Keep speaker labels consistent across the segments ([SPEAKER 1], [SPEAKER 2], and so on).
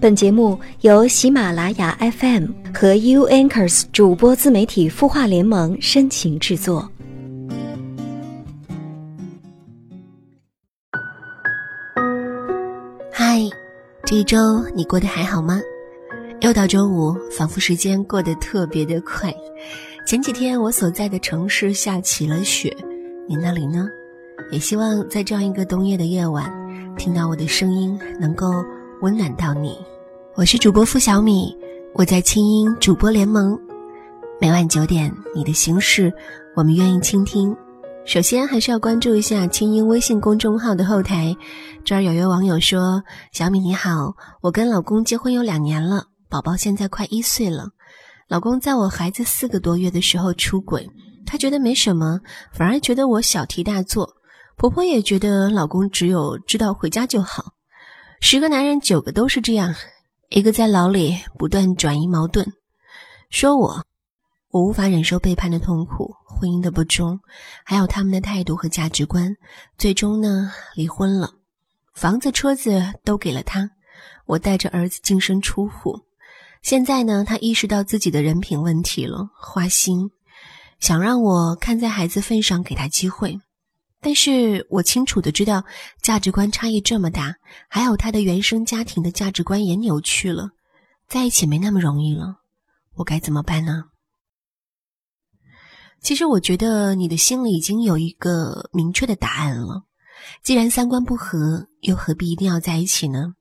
[SPEAKER 1] 本节目由喜马拉雅 FM 和 U Anchors 主播自媒体孵化联盟深情制作。
[SPEAKER 2] 嗨，这一周你过得还好吗？又到周五，仿佛时间过得特别的快。前几天我所在的城市下起了雪，你那里呢？也希望在这样一个冬夜的夜晚，听到我的声音能够温暖到你。我是主播付小米，我在清音主播联盟，每晚九点，你的心事我们愿意倾听。首先还是要关注一下清音微信公众号的后台，这儿有一位网友说：“小米你好，我跟老公结婚有两年了，宝宝现在快一岁了。老公在我孩子四个多月的时候出轨，他觉得没什么，反而觉得我小题大做。婆婆也觉得老公只有知道回家就好，十个男人九个都是这样。”一个在牢里不断转移矛盾，说我，我无法忍受背叛的痛苦，婚姻的不忠，还有他们的态度和价值观，最终呢离婚了，房子车子都给了他，我带着儿子净身出户，现在呢他意识到自己的人品问题了，花心，想让我看在孩子份上给他机会。但是我清楚的知道，价值观差异这么大，还有他的原生家庭的价值观也扭曲了，在一起没那么容易了，我该怎么办呢？其实我觉得你的心里已经有一个明确的答案了。既然三观不合，又何必一定要在一起呢？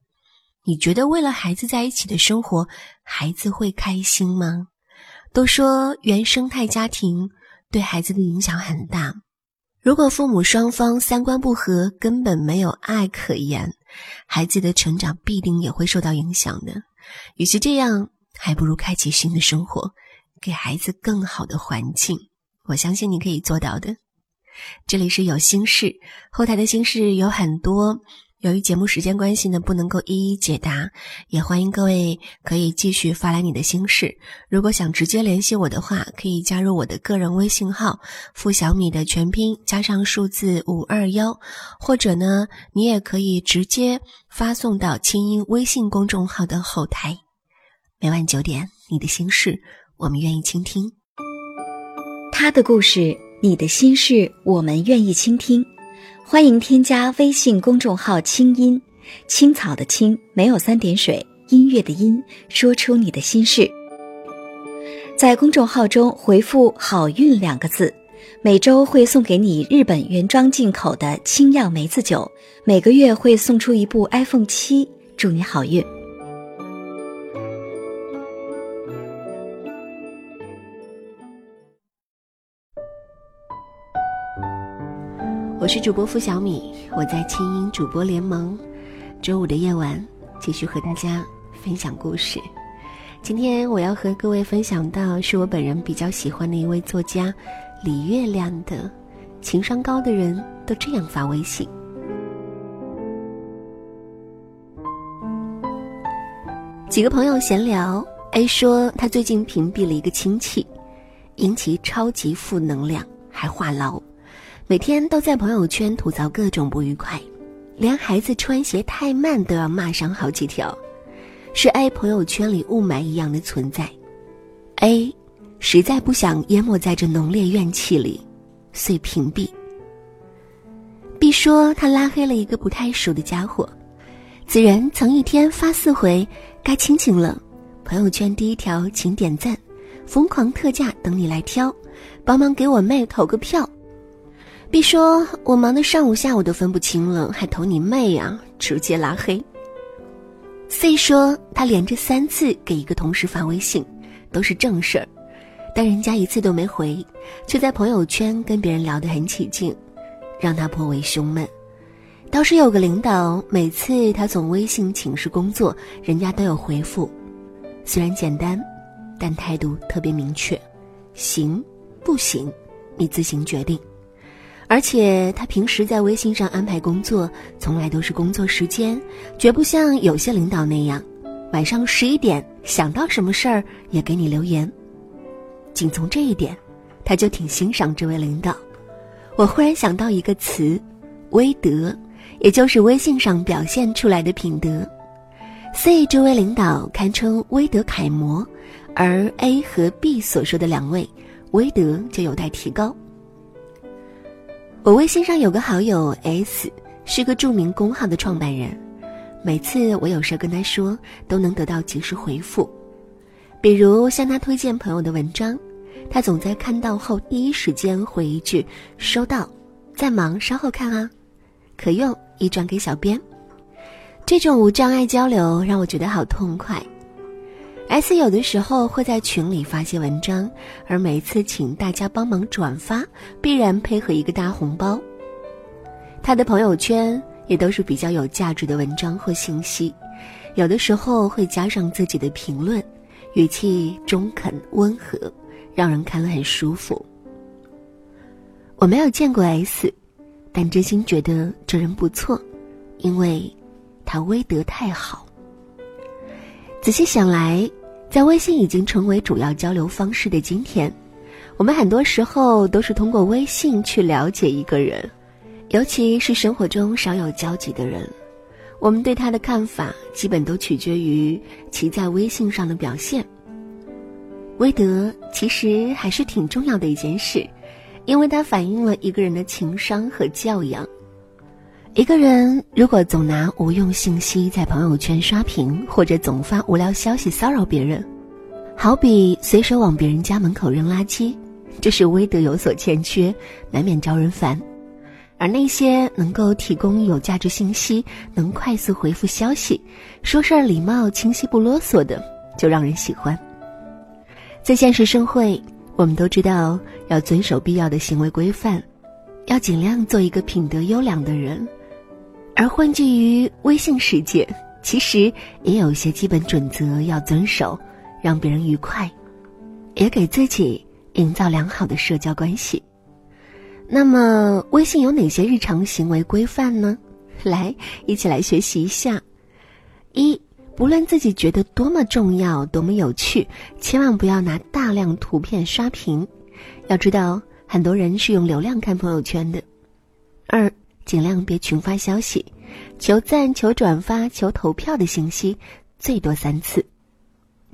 [SPEAKER 2] 你觉得为了孩子在一起的生活，孩子会开心吗？都说原生态家庭对孩子的影响很大。如果父母双方三观不合，根本没有爱可言，孩子的成长必定也会受到影响的。与其这样，还不如开启新的生活，给孩子更好的环境。我相信你可以做到的。这里是有心事，后台的心事有很多。由于节目时间关系呢，不能够一一解答，也欢迎各位可以继续发来你的心事。如果想直接联系我的话，可以加入我的个人微信号“付小米”的全拼加上数字五二幺，或者呢，你也可以直接发送到清音微信公众号的后台。每晚九点，你的心事，我们愿意倾听。
[SPEAKER 1] 他的故事，你的心事，我们愿意倾听。欢迎添加微信公众号“清音青草”的“青”没有三点水，音乐的“音”，说出你的心事。在公众号中回复“好运”两个字，每周会送给你日本原装进口的清酿梅子酒，每个月会送出一部 iPhone 七，祝你好运。
[SPEAKER 2] 我是主播付小米，我在轻音主播联盟。周五的夜晚，继续和大家分享故事。今天我要和各位分享到，是我本人比较喜欢的一位作家李月亮的。情商高的人都这样发微信。几个朋友闲聊，A 说他最近屏蔽了一个亲戚，引起超级负能量，还话痨。每天都在朋友圈吐槽各种不愉快，连孩子穿鞋太慢都要骂上好几条，是 A 朋友圈里雾霾一样的存在。A 实在不想淹没在这浓烈怨气里，遂屏蔽。B 说他拉黑了一个不太熟的家伙，此人曾一天发四回，该亲情了。朋友圈第一条请点赞，疯狂特价等你来挑，帮忙给我妹投个票。B 说：“我忙的上午下午都分不清了，还投你妹呀！直接拉黑。”C 说：“他连着三次给一个同事发微信，都是正事儿，但人家一次都没回，却在朋友圈跟别人聊得很起劲，让他颇为胸闷。倒是有个领导，每次他从微信请示工作，人家都有回复，虽然简单，但态度特别明确：行，不行，你自行决定。”而且他平时在微信上安排工作，从来都是工作时间，绝不像有些领导那样，晚上十一点想到什么事儿也给你留言。仅从这一点，他就挺欣赏这位领导。我忽然想到一个词，微德，也就是微信上表现出来的品德。C 这位领导堪称威德楷模，而 A 和 B 所说的两位，威德就有待提高。我微信上有个好友 S，是个著名公号的创办人，每次我有事跟他说，都能得到及时回复。比如向他推荐朋友的文章，他总在看到后第一时间回一句“收到”，在忙，稍后看啊，可用，已转给小编。这种无障碍交流让我觉得好痛快。S 有的时候会在群里发些文章，而每次请大家帮忙转发，必然配合一个大红包。他的朋友圈也都是比较有价值的文章或信息，有的时候会加上自己的评论。语气中肯温和，让人看了很舒服。我没有见过 S，但真心觉得这人不错，因为他威德太好。仔细想来，在微信已经成为主要交流方式的今天，我们很多时候都是通过微信去了解一个人，尤其是生活中少有交集的人。我们对他的看法，基本都取决于其在微信上的表现。威德其实还是挺重要的一件事，因为它反映了一个人的情商和教养。一个人如果总拿无用信息在朋友圈刷屏，或者总发无聊消息骚扰别人，好比随手往别人家门口扔垃圾，这是威德有所欠缺，难免招人烦。而那些能够提供有价值信息、能快速回复消息、说事儿礼貌、清晰不啰嗦的，就让人喜欢。在现实社会，我们都知道要遵守必要的行为规范，要尽量做一个品德优良的人。而混迹于微信世界，其实也有一些基本准则要遵守，让别人愉快，也给自己营造良好的社交关系。那么，微信有哪些日常行为规范呢？来，一起来学习一下。一，不论自己觉得多么重要、多么有趣，千万不要拿大量图片刷屏。要知道，很多人是用流量看朋友圈的。二，尽量别群发消息，求赞、求转发、求投票的信息，最多三次。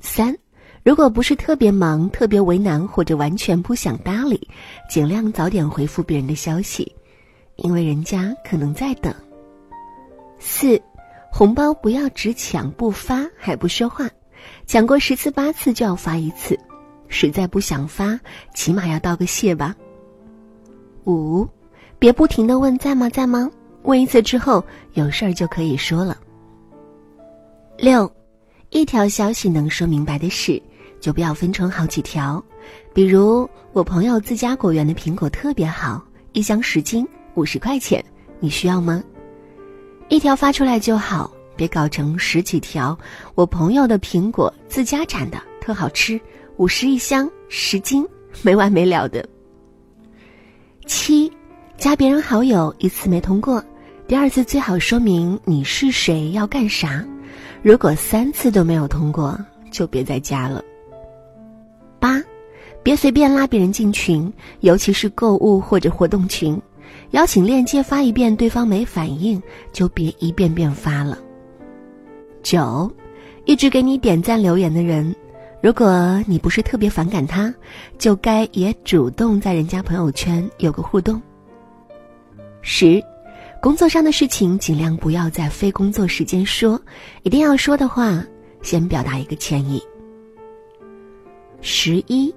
[SPEAKER 2] 三。如果不是特别忙、特别为难或者完全不想搭理，尽量早点回复别人的消息，因为人家可能在等。四，红包不要只抢不发还不说话，抢过十次八次就要发一次，实在不想发，起码要道个谢吧。五，别不停的问在吗在吗，问一次之后有事儿就可以说了。六，一条消息能说明白的事。就不要分成好几条，比如我朋友自家果园的苹果特别好，一箱十斤，五十块钱，你需要吗？一条发出来就好，别搞成十几条。我朋友的苹果自家产的，特好吃，五十一箱，十斤，没完没了的。七，加别人好友一次没通过，第二次最好说明你是谁要干啥。如果三次都没有通过，就别再加了。八，别随便拉别人进群，尤其是购物或者活动群。邀请链接发一遍，对方没反应，就别一遍遍发了。九，一直给你点赞留言的人，如果你不是特别反感他，就该也主动在人家朋友圈有个互动。十，工作上的事情尽量不要在非工作时间说，一定要说的话，先表达一个歉意。十一，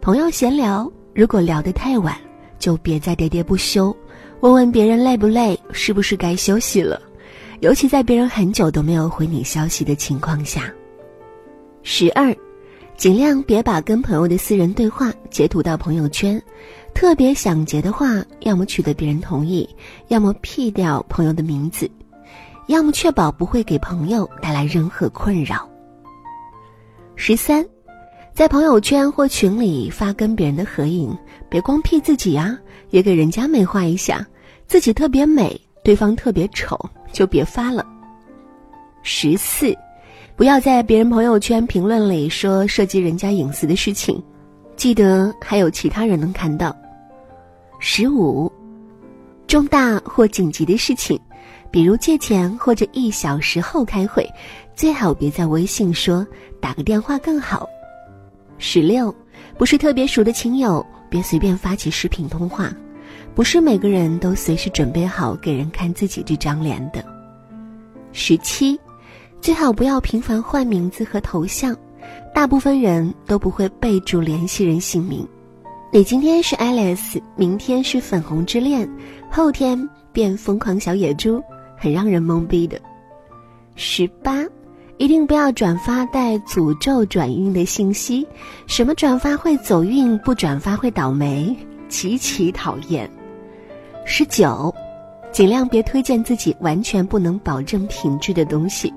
[SPEAKER 2] 朋友闲聊，如果聊得太晚，就别再喋喋不休，问问别人累不累，是不是该休息了，尤其在别人很久都没有回你消息的情况下。十二，尽量别把跟朋友的私人对话截图到朋友圈，特别想结的话，要么取得别人同意，要么 P 掉朋友的名字，要么确保不会给朋友带来任何困扰。十三。在朋友圈或群里发跟别人的合影，别光 P 自己呀，也给人家美化一下。自己特别美，对方特别丑，就别发了。十四，不要在别人朋友圈评论里说涉及人家隐私的事情，记得还有其他人能看到。十五，重大或紧急的事情，比如借钱或者一小时后开会，最好别在微信说，打个电话更好。十六，不是特别熟的亲友，别随便发起视频通话，不是每个人都随时准备好给人看自己这张脸的。十七，最好不要频繁换名字和头像，大部分人都不会备注联系人姓名。你今天是 Alice，明天是粉红之恋，后天变疯狂小野猪。很让人懵逼的。十八，一定不要转发带诅咒转运的信息，什么转发会走运，不转发会倒霉，极其讨厌。十九，尽量别推荐自己完全不能保证品质的东西。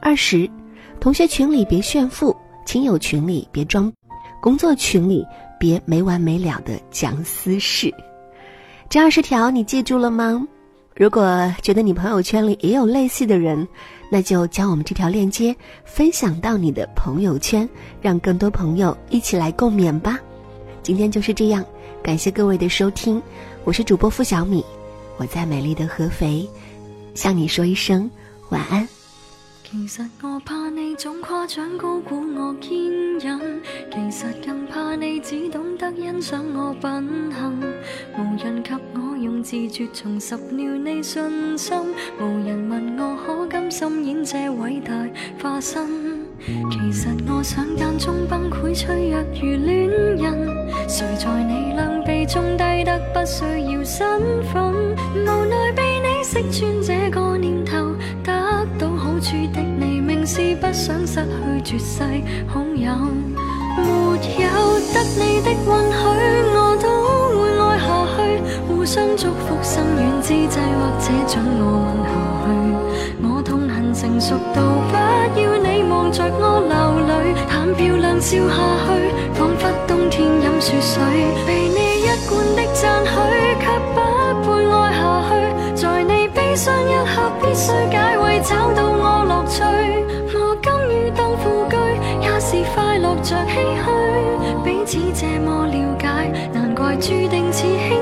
[SPEAKER 2] 二十，同学群里别炫富，亲友群里别装，工作群里别没完没了的讲私事。这二十条你记住了吗？如果觉得你朋友圈里也有类似的人，那就将我们这条链接分享到你的朋友圈，让更多朋友一起来共勉吧。今天就是这样，感谢各位的收听，我是主播付小米，我在美丽的合肥，向你说一声晚安。
[SPEAKER 3] 其实我怕你总夸奖高估我坚忍，其实更怕你只懂得欣赏我品行。无人及我用自绝重拾了你信心，无人问我可甘心演这伟大化身。其实我想间中崩溃脆弱如恋人，谁在你两臂中低得不需要身份，无奈被你识穿这个念头。得到好处的，是不想失去绝世好友。没有得你的允许，我都会爱下去。互相祝福，心远之际，或者准我吻下去。我痛恨成熟到不要你望着我流泪，谈漂亮笑下去，仿佛冬天饮雪水。被你一贯的赞许，却不配爱下去。在你悲伤一刻，必须解围，找到。着唏嘘，彼此这么了解，难怪注定似唏。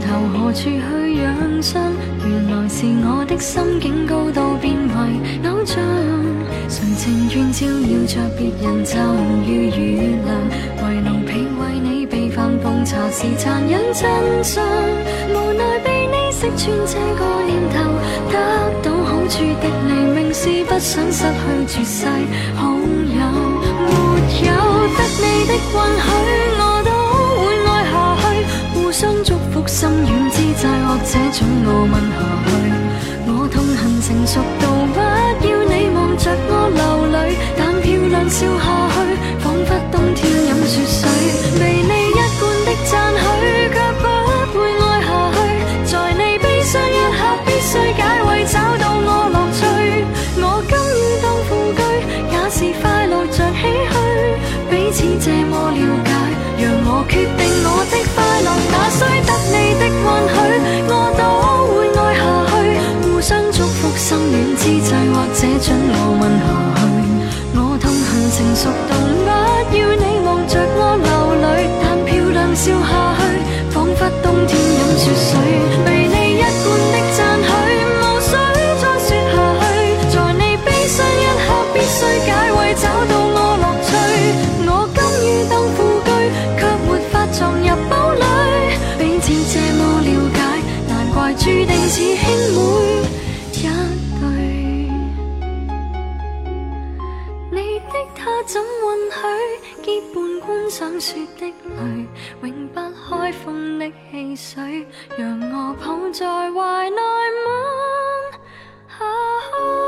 [SPEAKER 3] 头何处去养伤。原来是我的心境高到变为偶像。谁情愿照耀着别人就于雨凉？为奴婢为你备饭奉茶是残忍真相。无奈被你识穿这个念头，得到好处的你，明是不想失去绝世好友。没有得你的允许，心软之际，或者准我问下去。我痛恨成熟注定是兄妹一对，你的他怎允许结伴观赏雪的泪，永不开封的汽水，让我抱在怀内吻下。